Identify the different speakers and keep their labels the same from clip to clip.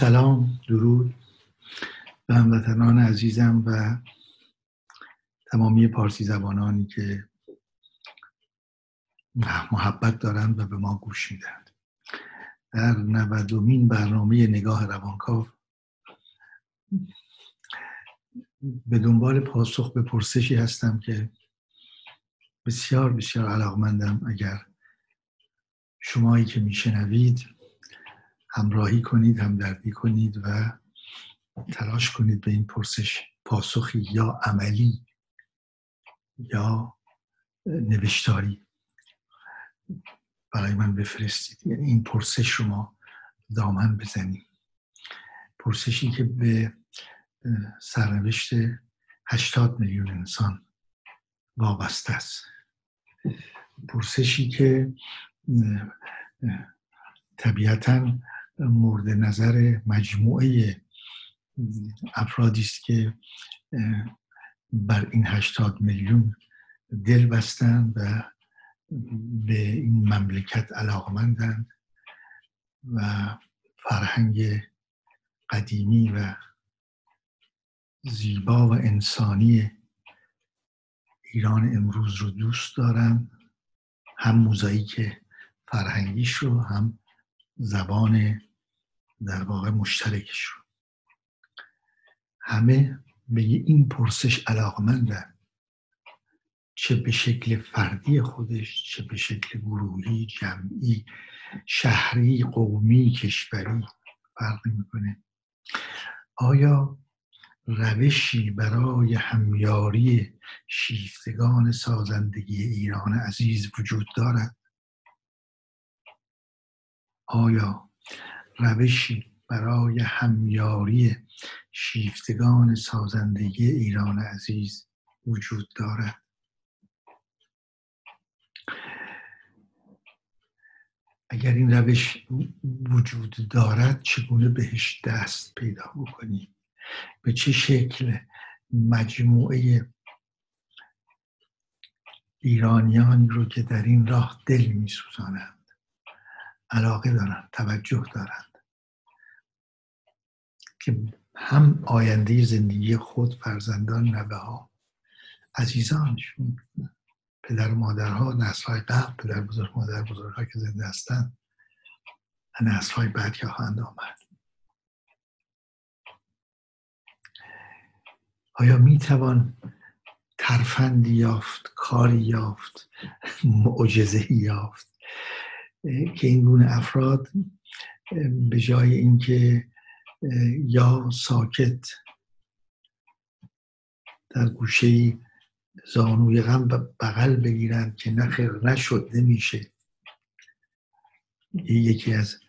Speaker 1: سلام درود. به هموطنان عزیزم و تمامی پارسی زبانانی که محبت دارند و به ما گوش می‌دهند. در نودمین برنامه نگاه روانکاو به دنبال پاسخ به پرسشی هستم که بسیار بسیار علاقمندم اگر شمایی که میشنوید همراهی کنید همدردی کنید و تلاش کنید به این پرسش پاسخی یا عملی یا نوشتاری برای من بفرستید. یعنی این پرسش رو ما دامن بزنیم. پرسشی که به سرنوشت هشتاد میلیون انسان وابسته است. پرسشی که طبیعتا مورد نظر مجموعه افرادی است که بر این هشتاد میلیون دل بستند و به این مملکت علاقمندند و فرهنگ قدیمی و زیبا و انسانی ایران امروز رو دوست دارن. هم موزاییک فرهنگیش رو هم زبان در واقع مشترکش رو. همه به این پرسش علاقمندن چه به شکل فردی خودش چه به شکل گروهی جمعی شهری قومی کشوری فرق می‌کنه. آیا روشی برای همیاری شیفتگان سازندگی ایران عزیز وجود دارد؟ آیا روشی برای همیاری شیفتگان سازندگی ایران عزیز وجود دارد. اگر این روش وجود دارد چگونه بهش دست پیدا بکنیم؟ به چه شکل مجموعه ایرانیان رو که در این راه دل میسوزانند؟ علاقه دارند توجه دارند که هم آینده زندگی خود فرزندان نوه ها عزیزانشون پدر و مادرها نسل قبل پدر بزرگ مادر بزرگ ها که زنده هستند نسل های بعد که خواهند آمد. آیا می توان ترفندی یافت کاری یافت معجزه یافت؟ که این گونه افراد به جای اینکه یا ساکت در گوشه زانوی غم بغل بگیرند که نخیر نشد نمیشه. یکی از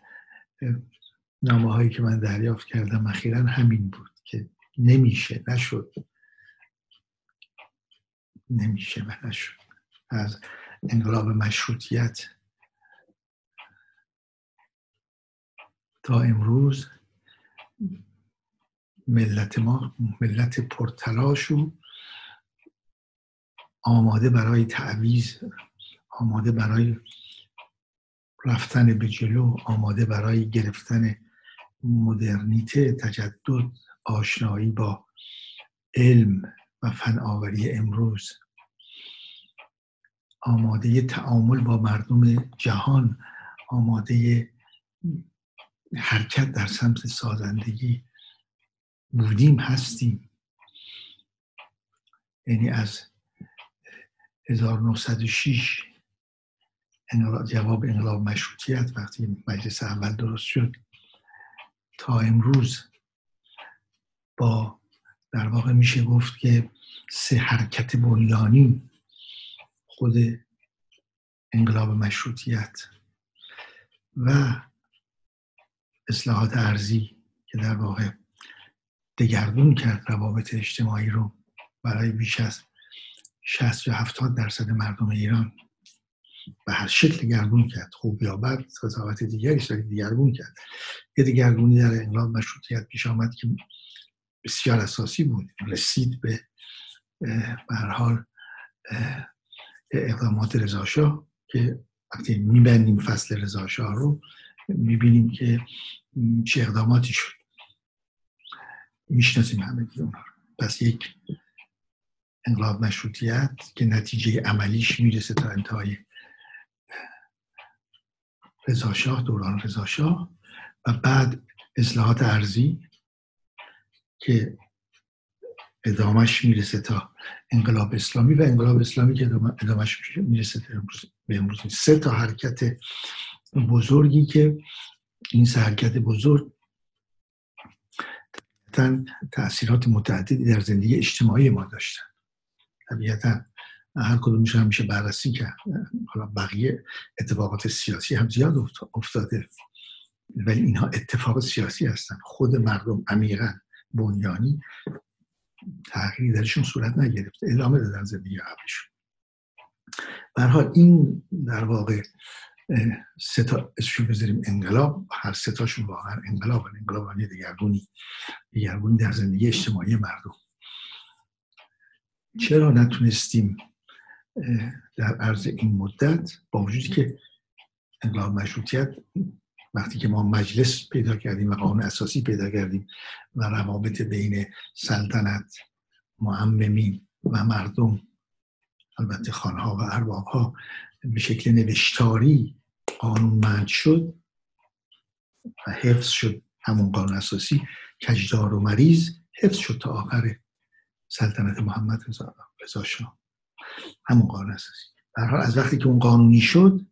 Speaker 1: نامه هایی که من دریافت کردم اخیرا همین بود که نمیشه نشد. نمیشه و نشد. از انقلاب مشروطیت. تا امروز ملت ما ملت پرتلاش و آماده برای تعویز آماده برای رفتن به جلو آماده برای گرفتن مدرنیته تجدد آشنایی با علم و فناوری امروز. آماده تعامل با مردم جهان آماده حرکت در سمت سازندگی بودیم هستیم. یعنی از 1906 جواب انقلاب مشروطیت وقتی مجلس اول درست شد تا امروز با در واقع میشه گفت که سه حرکت بنیانی خود انقلاب مشروطیت و اصلاحات ارزی که در واقع دگرگون کرد روابط اجتماعی رو برای بیش از 60 یا 70 درصد مردم ایران به هر شکل گردون کرد. خوب یا بد قضاوت دیگری شده دیگرگون کرد. یه دیگرگونی در انقلاب مشروطیت پیش آمد که بسیار اساسی بود. رسید به هر حال اقدامات رضاشاه که وقتی میبندیم فصل رضاشاه رو می‌بینیم که چه اقداماتی شد. می‌شناسیم همه اونها پس یک انقلاب مشروطیت که نتیجه عملیش می‌رسه تا انتهای رضاشاه دوران رضاشاه و بعد اصلاحات ارزی که ادامش می‌رسه تا انقلاب اسلامی و انقلاب اسلامی که ادامش می‌رسه به امروز سه تا حرکت بزرگی که این سه حرکت بزرگ تاثیرات متعددی در زندگی اجتماعی ما داشتن. طبیعتا هر کدومش هم میشه بررسی کرد. حالا بقیه اتفاقات سیاسی هم زیاد افتاده ولی اینها اتفاق سیاسی هستن. خود مردم عمیقا بنیانی تغییری درشون صورت نگرفته. ادامه دادن زندگی قبلشون حال این در واقع سه تا بذاریم انقلاب. هر سه تاشون واقعا انقلاب انقلاب دگرگونی. دگرگونی در زندگی اجتماعی مردم. چرا نتونستیم در عرض این مدت با وجودی که انقلاب مشروطیت وقتی که ما مجلس پیدا کردیم و قانون اساسی پیدا کردیم و روابط بین سلطنت معممین و مردم البته خانها و اربابها به شکل نوشتاری قانونمند شد و حفظ شد همون قانون اساسی کجدار و مریض حفظ شد تا آخر سلطنت محمد رضا شاه. همون قانون اساسی. در حال از وقتی که اون قانونی شد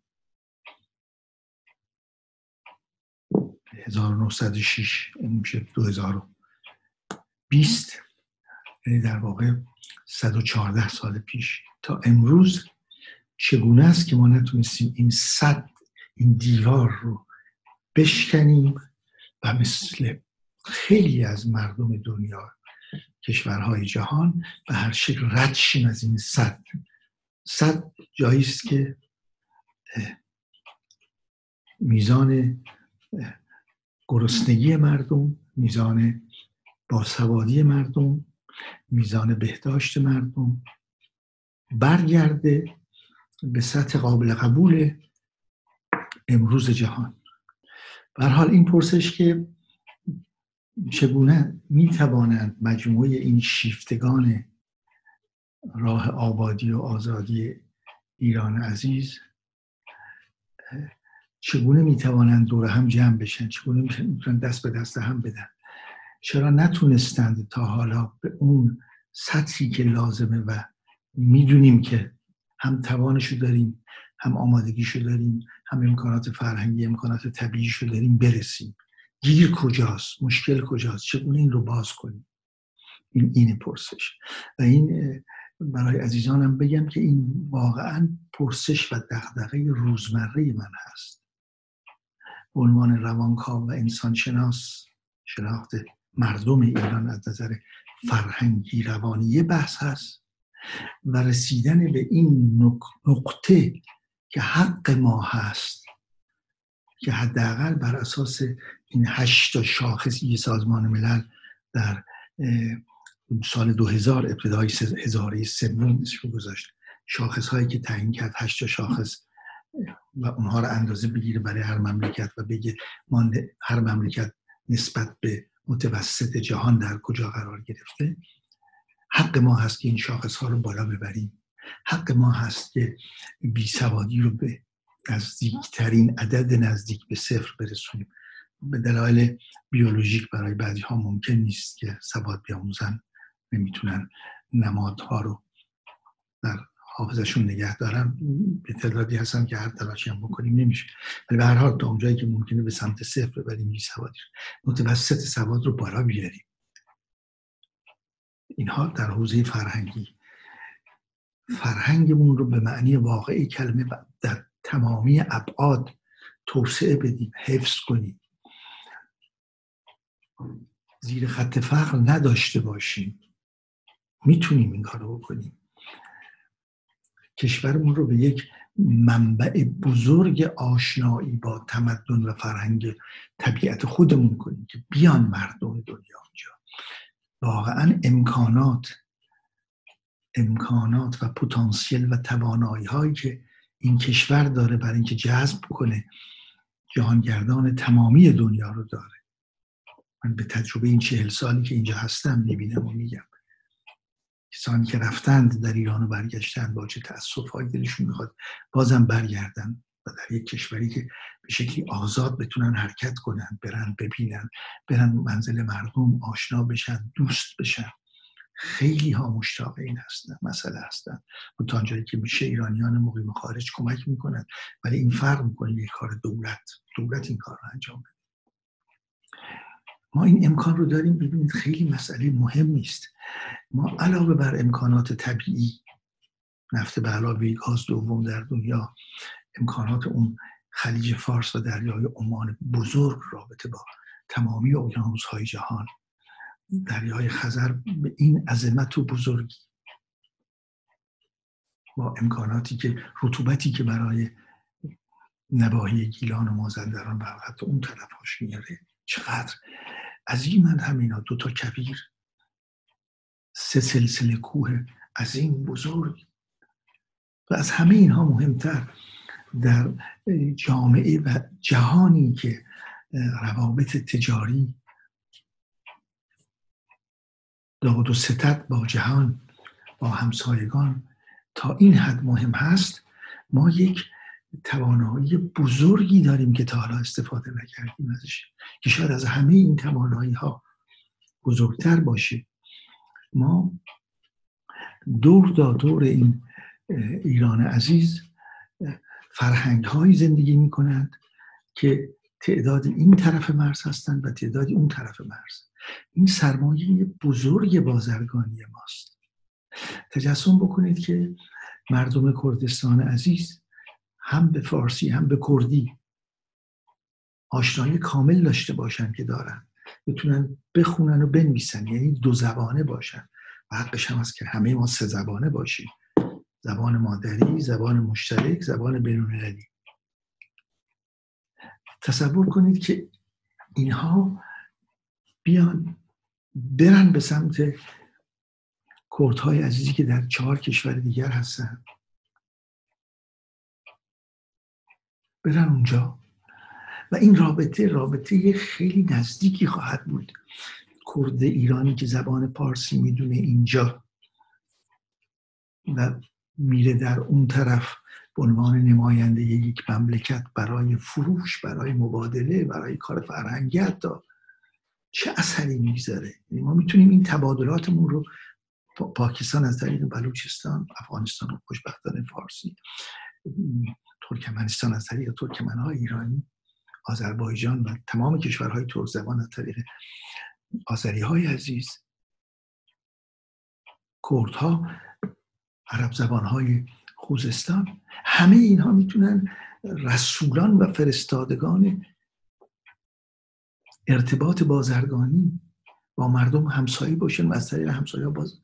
Speaker 1: 1906 میشه 2020 یعنی در واقع 114 سال پیش. تا امروز چگونه است که ما نتونستیم این صد این دیوار رو بشکنیم و مثل خیلی از مردم دنیا کشورهای جهان به هر شکل رد از این صد. صد جایی است که میزان گرسنگی مردم میزان باسوادی مردم میزان بهداشت مردم برگرده به سطح قابل قبول امروز جهان. حال این پرسش که چگونه می‌توانند مجموعه این شیفتگان راه آبادی و آزادی ایران عزیز چگونه می‌توانند دور هم جمع بشن؟ چگونه می‌تونن دست به دست هم بدن؟ چرا نتونستند تا حالا به اون سطحی که لازمه و می‌دونیم که هم توانشو داریم هم آمادگیشو داریم هم امکانات فرهنگی امکانات طبیعیشو داریم برسیم. گیر کجاست؟ مشکل کجاست؟ چگونه این رو باز کنیم؟ این این پرسش. و این برای عزیزانم بگم که این واقعا پرسش و دغدغه روزمره من هست. به عنوان روانکاو و انسانشناس شناخت مردم ایران از نظر فرهنگی روانی بحث هست. و رسیدن به این نقطه که حق ما هست که حداقل بر اساس این هشت شاخصی سازمان ملل در سال 2000 ابتدای هزاره سوم اسمش گذاشت. شاخص هایی که تعیین کرد هشت شاخص و اونها رو اندازه بگیره برای هر مملکت و بگه ما هر مملکت نسبت به متوسط جهان در کجا قرار گرفته. حق ما هست که این شاخص ها رو بالا ببریم. حق ما هست که بی سوادی رو به نزدیکترین عدد نزدیک به صفر برسونیم. به دلایل بیولوژیک برای بعضی ها ممکن نیست که سواد بیاموزن. نمی‌تونن نمادها رو در حافظشون نگه دارن. به تعدادی هستن که هر تلاشی هم بکنیم نمیشه. ولی به هر حال تا اونجایی که ممکنه به سمت صفر ببریم بی سوادی متوسط سواد رو بالا بیاریم. اینها در حوزه فرهنگی. فرهنگمون رو به معنی واقعی کلمه در تمامی ابعاد توسعه بدیم حفظ کنیم. زیر خط فقر نداشته باشیم. می‌تونیم این کار رو بکنیم. کشورمون رو به یک منبع بزرگ آشنایی با تمدن و فرهنگ طبیعت خودمون کنیم که بیان مردم دنیا اونجا. واقعا امکانات امکانات و پتانسیل و توانایی هایی که این کشور داره برای اینکه جذب کنه جهانگردان تمامی دنیا رو داره. من به تجربه این چهل سالی که اینجا هستم می‌بینم و میگم. کسانی که رفتند در ایران و برگشتند با چه تأصف های دلشون می‌خواد؟ بازم برگردن. و در یک کشوری که به شکلی آزاد بتونن حرکت کنن برن ببینن برن منزل مردم آشنا بشن دوست بشن. خیلی ها مشتاق این هستن مسئله هستن. و تا جایی که میشه ایرانیان مقیم خارج کمک می‌کنن. ولی این فرق می‌کنه یک کار دولت. دولت این کار رو انجام بده. ما این امکان رو داریم. ببینید خیلی مسئله مهم نیست. ما علاوه بر امکانات طبیعی نفت به علاوه گاز دوم در دنیا امکانات اون خلیج فارس و دریای عمان بزرگ رابطه با تمامی اقیانوس های جهان دریای خزر به این عظمت و بزرگی با امکاناتی که رطوبتی که برای نواحی گیلان و مازندران و حتی اون طرف هاش میاره. چقدر من همینا. دو تا کبیر سه سلسله کوه عظیم بزرگ. و از همه اینها مهمتر در جامعه و جهانی که روابط تجاری داد و ستت با جهان با همسایگان تا این حد مهم هست ما یک توانایی بزرگی داریم که تا حالا استفاده نکردیم ازش که شاید از همه این توانایی ها بزرگتر باشه. ما دور دا دور این ایران عزیز فرهنگ های زندگی می کنند که تعداد این طرف مرز هستند و تعدادی اون طرف مرز. این سرمایه بزرگ بازرگانی ماست. تجسم بکنید که مردم کردستان عزیز هم به فارسی هم به کردی آشنایی کامل داشته باشن که دارن. بتونن بخونن و بنویسن یعنی دو زبانه باشن. و حقش هم هست که همه ما سه زبانه باشیم. زبان مادری زبان مشترک زبان بینالمللی. تصور کنید که اینها بیان برن به سمت کردهای عزیزی که در چهار کشور دیگر هستن. برن اونجا. و این رابطه رابطه خیلی نزدیکی خواهد بود. کرد ایرانی که زبان پارسی می‌دونه اینجا. و میره در اون طرف به عنوان نماینده یک مملکت برای فروش برای مبادله برای کار فرهنگی حتی چه اثری می‌گذاره؟ یعنی ما می‌تونیم این تبادلاتمون رو پاکستان از طریق بلوچستان افغانستان و خوشبختانه فارسی ترکمنستان از طریق ترکمنهای ایرانی آذربایجان و تمام کشورهای ترک زبان از طریق آذری های عزیز کردها عرب زبانهای خوزستان. همه اینها می‌تونن رسولان و فرستادگان ارتباط بازرگانی با مردم همسایی باشن و از طریق همسایه باز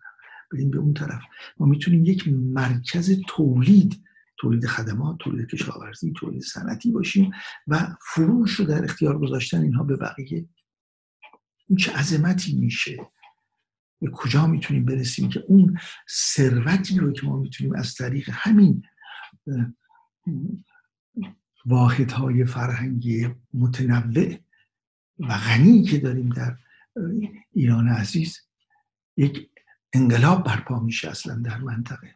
Speaker 1: بریم به اون طرف. ما می‌تونیم یک مرکز تولید تولید خدمات تولید کشاورزی تولید صنعتی باشیم و فروش رو در اختیار گذاشتن اینها به بقیه. این چه عظمتی میشه؟ به کجا می‌تونیم برسیم که اون ثروتی رو که ما می‌تونیم از طریق همین واحدهای فرهنگی متنوع و غنی که داریم در ایران عزیز یک انقلاب برپا میشه اصلا در منطقه.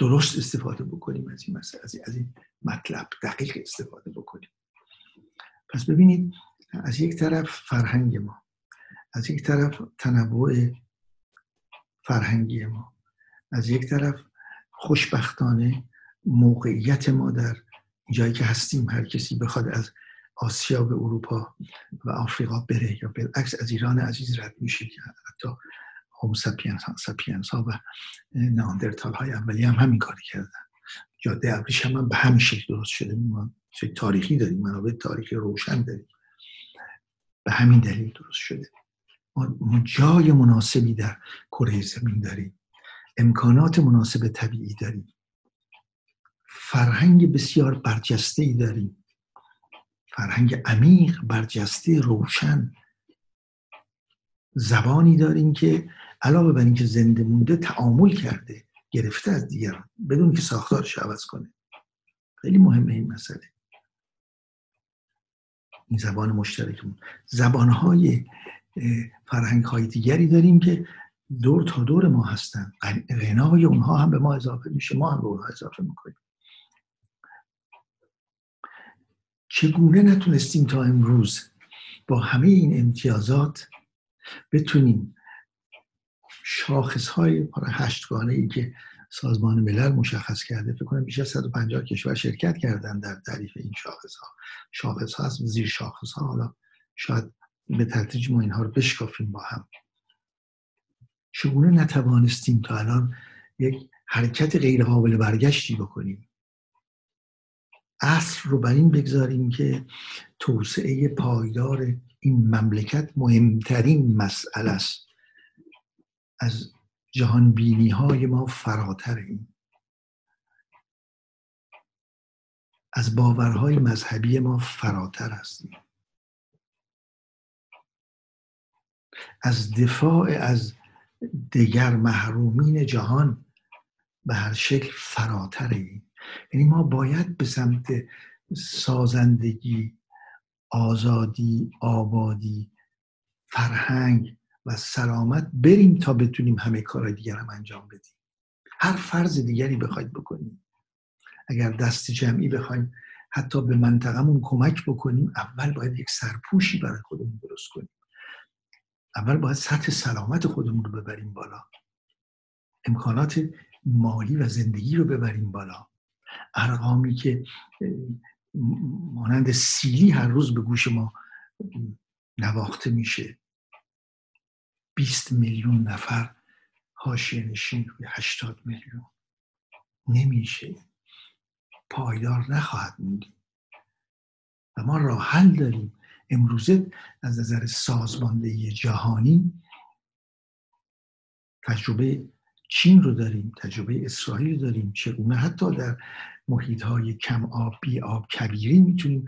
Speaker 1: درست استفاده بکنیم از این مسئله از این مطلب. دقیق استفاده بکنیم. پس ببینید از یک طرف فرهنگ ما. از یک طرف تنوع فرهنگی ما از یک طرف خوشبختانه موقعیت ما در جایی که هستیم هر کسی بخواد از آسیا به اروپا و آفریقا بره یا بالعکس از ایران عزیز رد میشه که حتی هوم سپینس ها و ناندرتال های اولی هم همین کاری کردن. جاده ابریش هم, به همین شکل درست شده. ما تاریخی داریم منابع تاریخی روشن داریم. به همین دلیل درست شده. ما جای مناسبی در کره زمین داریم امکانات مناسب طبیعی داریم فرهنگ بسیار برجسته ای داریم فرهنگ عمیق برجسته روشن. زبانی داریم که علاوه بر اینکه زنده مونده تعامل کرده گرفته از دیگران بدون که ساختارش عوض کنه. خیلی مهمه این مسئله. این زبان مشترکمون. زبانهای فرهنگ های دیگری داریم که دور تا دور ما هستن. غنای اونها هم به ما اضافه میشه ما هم به اونها اضافه می‌کنیم. چگونه نتونستیم تا امروز با همه این امتیازات بتونیم شاخص های هشتگانه ای که سازمان ملل مشخص کرده فکر کنم بیش از 150 کشور شرکت کردن در تعریف این شاخص ها شاخص ها هست زیر شاخص ها حالا شاید به تدریج ما اینها رو بشکافیم با هم. چگونه نتوانستیم تا الان یک حرکت غیر قابل برگشتی بکنیم؟ اصل رو بر این بگذاریم که توسعه پایدار این مملکت مهمترین مسئله است. از جهان بینی های ما فراتر این از باورهای مذهبی ما فراتر هستیم. از دفاع از دیگر محرومین جهان به هر شکل فراتر این یعنی ما باید به سمت سازندگی آزادی آبادی فرهنگ و سلامت بریم تا بتونیم همه کارهای دیگر هم انجام بدیم. هر فرض دیگری بخواید بکنیم. اگر دست جمعی بخوایم حتی به منطقمون کمک بکنیم اول باید یک سرپوشی برای خودمون درست کنیم. اول باید سطح سلامت خودمون رو ببریم بالا. امکانات مالی و زندگی رو ببریم بالا. ارقامی که مانند سیلی هر روز به گوش ما نواخته میشه. 20 میلیون نفر حاشیه نشین روی 80 میلیون. نمیشه. پایدار نخواهد موند و ما راه حل داریم. امروزه از نظر سازماندهی جهانی تجربه چین رو داریم تجربه اسرائیل داریم چگونه حتی در محیط های کم آب بی آب کبیری می‌تونیم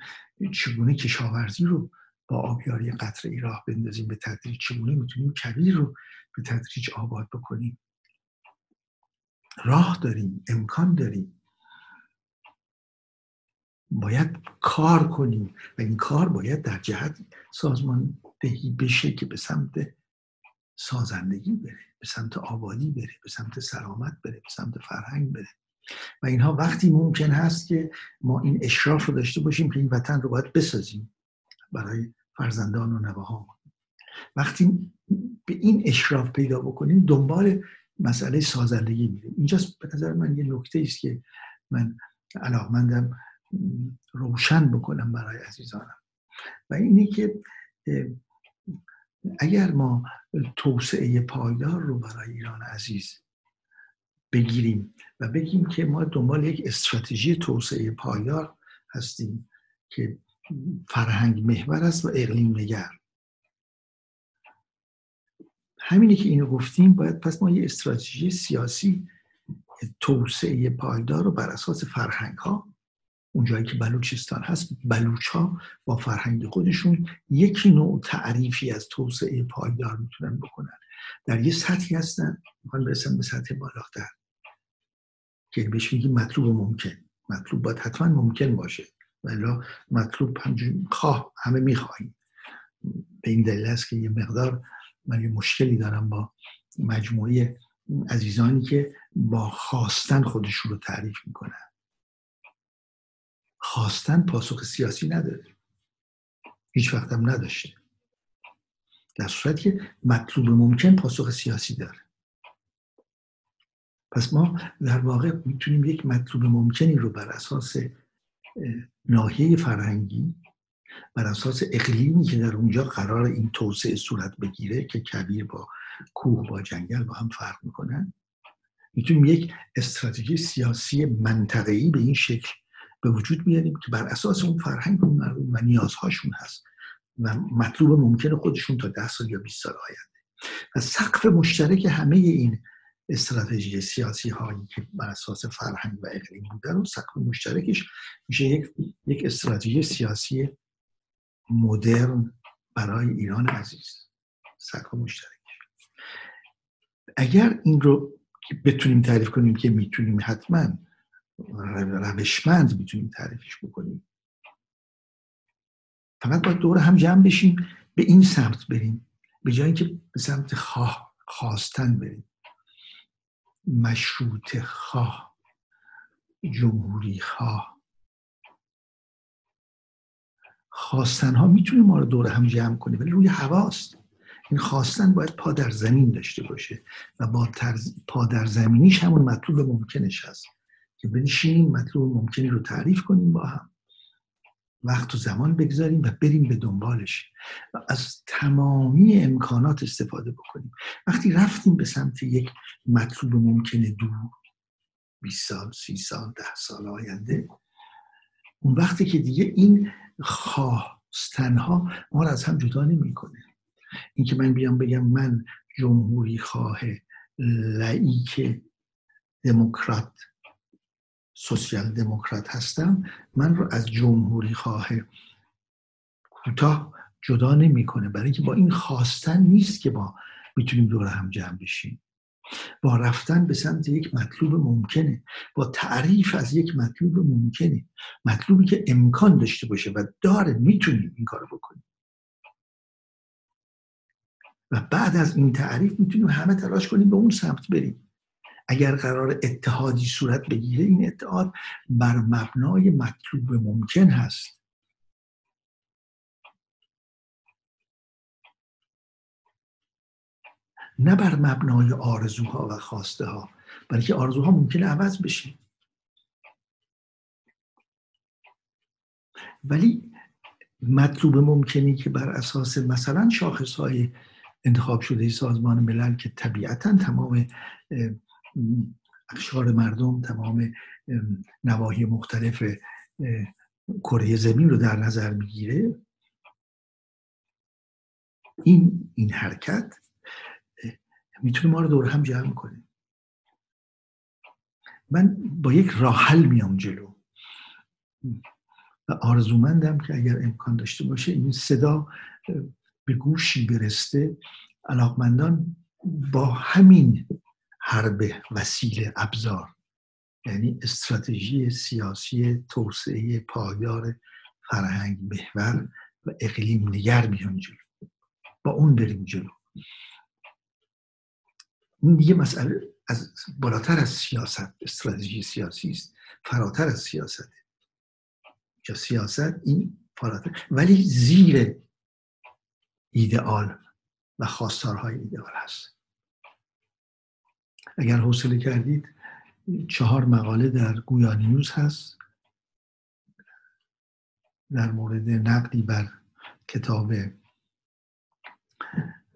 Speaker 1: چگونه کشاورزی رو با آبیاری قطره راه بندازیم؟ به تدریج چگونه می‌تونیم کبیر رو به تدریج آباد بکنیم؟ راه داریم امکان داریم. باید کار کنیم و این کار باید در جهت سازمان دهی بشه که به سمت سازندگی بره به سمت آبادی بره به سمت سلامت بره به سمت فرهنگ بره. و اینها وقتی ممکن هست که ما این اشراف رو داشته باشیم که این وطن رو باید بسازیم برای فرزندان و نواها وقتی به این اشراف پیدا بکنیم دنبال مسئله سازندگی میریم. اینجاست به نظر من یه نکته است که من علاقمندم. روشن بکنم برای عزیزانم. و اینه که اگر ما توسعه پایدار رو برای ایران عزیز بگیریم و بگیم که ما دنبال یک استراتژی توسعه پایدار هستیم که فرهنگ محور است و اقلیم نگر. همینی که اینو گفتیم باید پس ما یه استراتژی سیاسی توسعه پایدار رو بر اساس فرهنگ ها اونجایی که بلوچستان هست بلوچ ها با فرهنگ خودشون یک نوع تعریفی از توسعه پایدار می‌تونن بکنن. در یه سطحی هستن می‌خوان برسن به سطح بالاتر که بهش میگیم مطلوب ممکن. مطلوب باید حتما ممکن باشه. ولی مطلوب همجوری خواه همه می‌خواهیم. به این دلیل است که یه مقدار من یه مشکلی دارم با مجموعه عزیزانی که با خواستن خودشون رو تعریف می‌کنن. خواستن پاسخ سیاسی نداره هیچ وقت هم نداشته. در صورت که مطلوب ممکن پاسخ سیاسی داره. پس ما در واقع می‌تونیم یک مطلوب ممکنی رو بر اساس ناحیه فرهنگی بر اساس اقلیمی که در اونجا قرار این توسعه صورت بگیره که کبیر با کوه با جنگل با هم فرق می‌کنن می‌تونیم یک استراتژی سیاسی منطقه‌ای به این شکل به وجود میاریم که بر اساس اون فرهنگ اون مردم و نیازهاشون هست و مطلوب ممکن خودشون تا ده سال یا 20 سال آینده. و سقف مشترک همه این استراتژی سیاسی هایی که بر اساس فرهنگ و اقلیم بودن و سقف مشترکش میشه یک, یک استراتژی سیاسی مدرن برای ایران عزیز. سقف مشترک اگر این رو بتونیم تعریف کنیم که می‌تونیم حتما روشمند می‌تونیم تعریفش بکنیم. فقط باید دور هم جمع بشیم به این سمت بریم به جایی که به سمت خواه خواستن بریم. مشروط خواه جمهوری خواه. خواستن ها می‌تونه ما رو دور هم جمع کنه ولی روی هواست. این خواستن باید پا در زمین داشته باشه و با پا در زمینیش همون مطلوب ممکنش هست. که بنشینیم مطلوب ممکنی رو تعریف کنیم با هم. وقت و زمان بگذاریم و بریم به دنبالش. و از تمامی امکانات استفاده بکنیم. وقتی رفتیم به سمت یک مطلوب ممکنه دور 20 سال 30 سال ده سال آینده اون وقتی که دیگه این خواستنها ما رو از هم جدا نمی‌کنه. اینکه من بیام بگم من جمهوری خواه لعیک دموکرات سوسیال دموکرات هستم من رو از جمهوری خواه کوتاه جدا نمی‌کنه. برای اینکه با این خواستن نیست که ما می‌تونیم دور هم جمع بشیم. با رفتن به سمت یک مطلوب ممکنه. با تعریف از یک مطلوب ممکنه. مطلوبی که امکان داشته باشه و داره می‌تونیم این کارو بکنیم. و بعد از این تعریف می‌تونیم همه تلاش کنیم به اون سمت بریم. اگر قرار اتحادی صورت بگیره این اتحاد بر مبنای مطلوب ممکن هست. نه بر مبنای آرزوها و خواسته ها بلکه آرزوها ممکنه عوض بشه. ولی مطلوب ممکنی که بر اساس مثلا شاخص های انتخاب شده سازمان ملل که طبیعتا تمام اقشار مردم تمام نواحی مختلف کره زمین رو در نظر می‌گیره. این این حرکت می‌تونه ما رو دور هم جمع کنه. من با یک راحل میام جلو. و آرزومندم که اگر امکان داشته باشه این صدا به گوشی برسته. علاقمندان با همین حرب وسیله ابزار. یعنی استراتژی سیاسی توسعه پایدار فرهنگ محور و اقلیم نگر بیان جلو. با اون بریم جلو. این دیگه مسئله از بالاتر از سیاست استراتژی سیاسی است. فراتر از سیاست. یا سیاست این فراتر ولی زیر ایدئال و خواستارهای ایدئال هست. اگر حوصله کردید چهار مقاله در گویا نیوز هست در مورد نقدی بر کتاب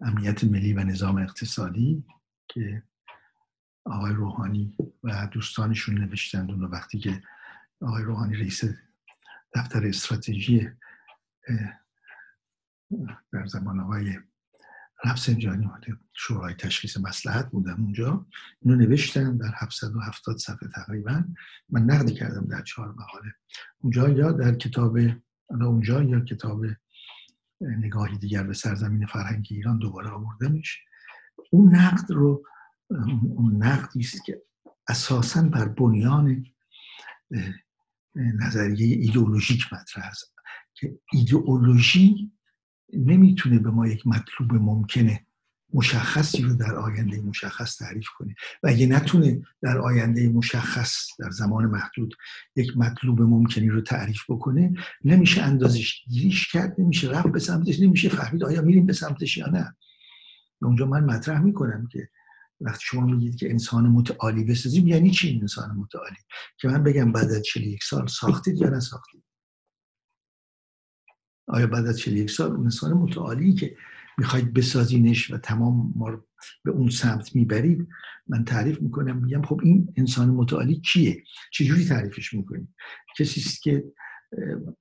Speaker 1: امنیت ملی و نظام اقتصادی که آقای روحانی و دوستانشون نوشتند. اون وقتی که آقای روحانی رئیس دفتر استراتژی در زمان آقای رفسنجانی مال شورای تشخیص مسلحت بودن اونجا. اینو نوشتن در 770 صفحه تقریبا. من نقدی کردم در چهار مقاله. اونجا یا در کتاب اونجا یا کتاب نگاهی دیگر به سرزمین فرهنگ ایران دوباره آوردمش. اون نقد رو اون نقدی است که اساسا بر بنیان نظریه ایدئولوژیک مطرح است. که ایدئولوژی نمی‌تونه به ما یک مطلوب ممکنه مشخصی رو در آینده مشخص تعریف کنه. و اگه نتونه در آینده مشخص در زمان محدود یک مطلوب ممکنی رو تعریف بکنه نمیشه اندازش گیریش کرد نمیشه رفت به سمتش نمیشه فهمید آیا میریم به سمتش یا نه. اونجا من مطرح می‌کنم که وقتی شما میگید که انسان متعالی بسازیم یعنی چی انسان متعالی؟ که من بگم بعد از 41 سال ساختید یا نساختید؟ آیا بعد از 41 سال اون انسان متعالی که می‌خواید بسازینش و تمام ما به اون سمت می‌برید من تعریف می‌کنم میگم خب این انسان متعالی کیه؟ چجوری تعریفش می‌کنید کسی است که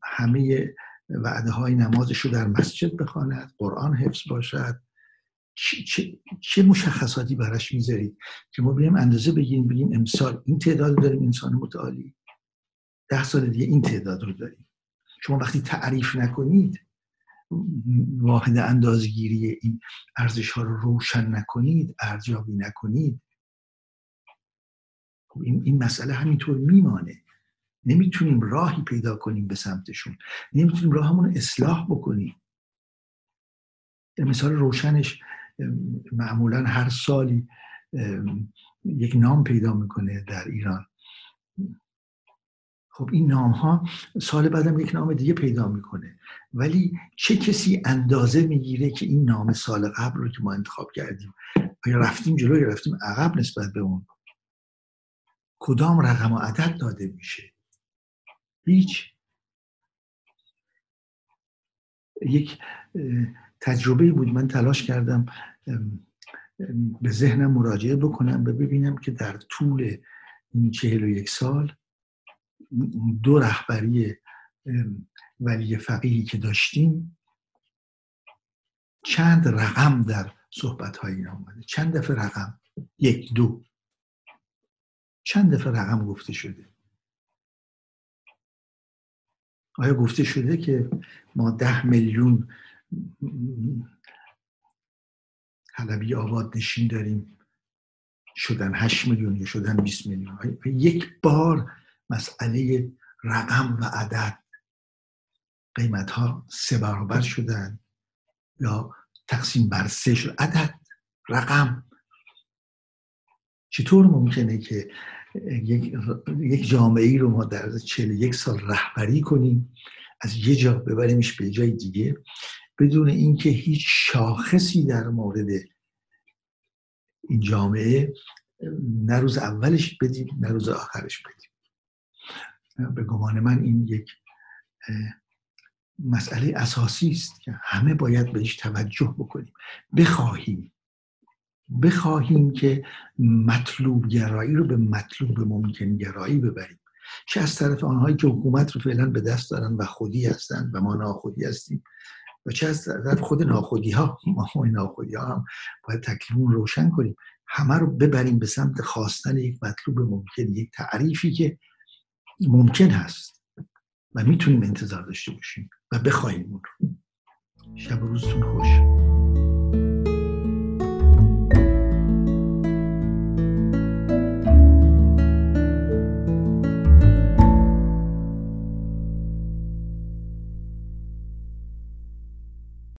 Speaker 1: همه وعده های نمازش رو در مسجد بخواند قرآن حفظ باشد. چه, چه مشخصاتی براش می‌ذارید که ما بیم اندازه بگیریم بگیم امسال این تعداد داریم انسان متعالی ده سال دیگه این تعداد رو داریم. شما وقتی تعریف نکنید واحد اندازگیری این ارزش ها رو روشن نکنید ارزیابی نکنید. خب این, این مسئله همینطور میمانه. نمی‌تونیم راهی پیدا کنیم به سمتشون. نمی‌تونیم راهمون اصلاح بکنیم. مثال روشنش معمولا هر سالی یک نام پیدا می‌کنه در ایران. خب این نام ها سال بعدم یک نام دیگه پیدا می‌کنه. ولی چه کسی اندازه می‌گیره که این نام سال قبل رو که ما انتخاب کردیم آیا رفتیم جلو یا رفتیم عقب نسبت به اون؟ کدام رقم و عدد داده میشه؟ هیچ. یک تجربه بود. من تلاش کردم به ذهنم مراجعه بکنم و ببینم که در طول این چهل و یک سال دو رهبری ولی فقیهی که داشتیم چند رقم در صحبت های این آمده چند دفعه رقم؟ یک دو. چند دفعه رقم گفته شده؟ آیا گفته شده که ما ده میلیون حلبی آباد نشین داریم شدن هشت میلیون یا شدن 20 میلیون؟ یک بار مسئله رقم و عدد. قیمت ها سه برابر شدن یا تقسیم بر سه شد. عدد رقم. چطور ممکنه که یک جامعه ای رو ما در یک سال رهبری کنیم از یه جا ببریمش به جای دیگه بدون اینکه هیچ شاخصی در مورد این جامعه نه روز اولش بدیم نه روز آخرش بدیم. به گمان من این یک مسئله اساسی است که همه باید بهش توجه بکنیم. بخواهیم بخواهیم که مطلوب گرایی رو به مطلوب ممکن گرایی ببریم. چه از طرف آنهایی که حکومت رو فعلا به دست دارن و خودی هستند و ما ناخودی هستیم و چه از طرف خود ناخودی ها ما ناخودی ها هم باید تکلیمون روشن کنیم. همه رو ببریم به سمت خواستن یک مطلوب ممکن یک تعریفی که ممکن هست و می‌تونیم انتظار داشته باشیم و بخواهیم اون رو. شب روزتون خوش.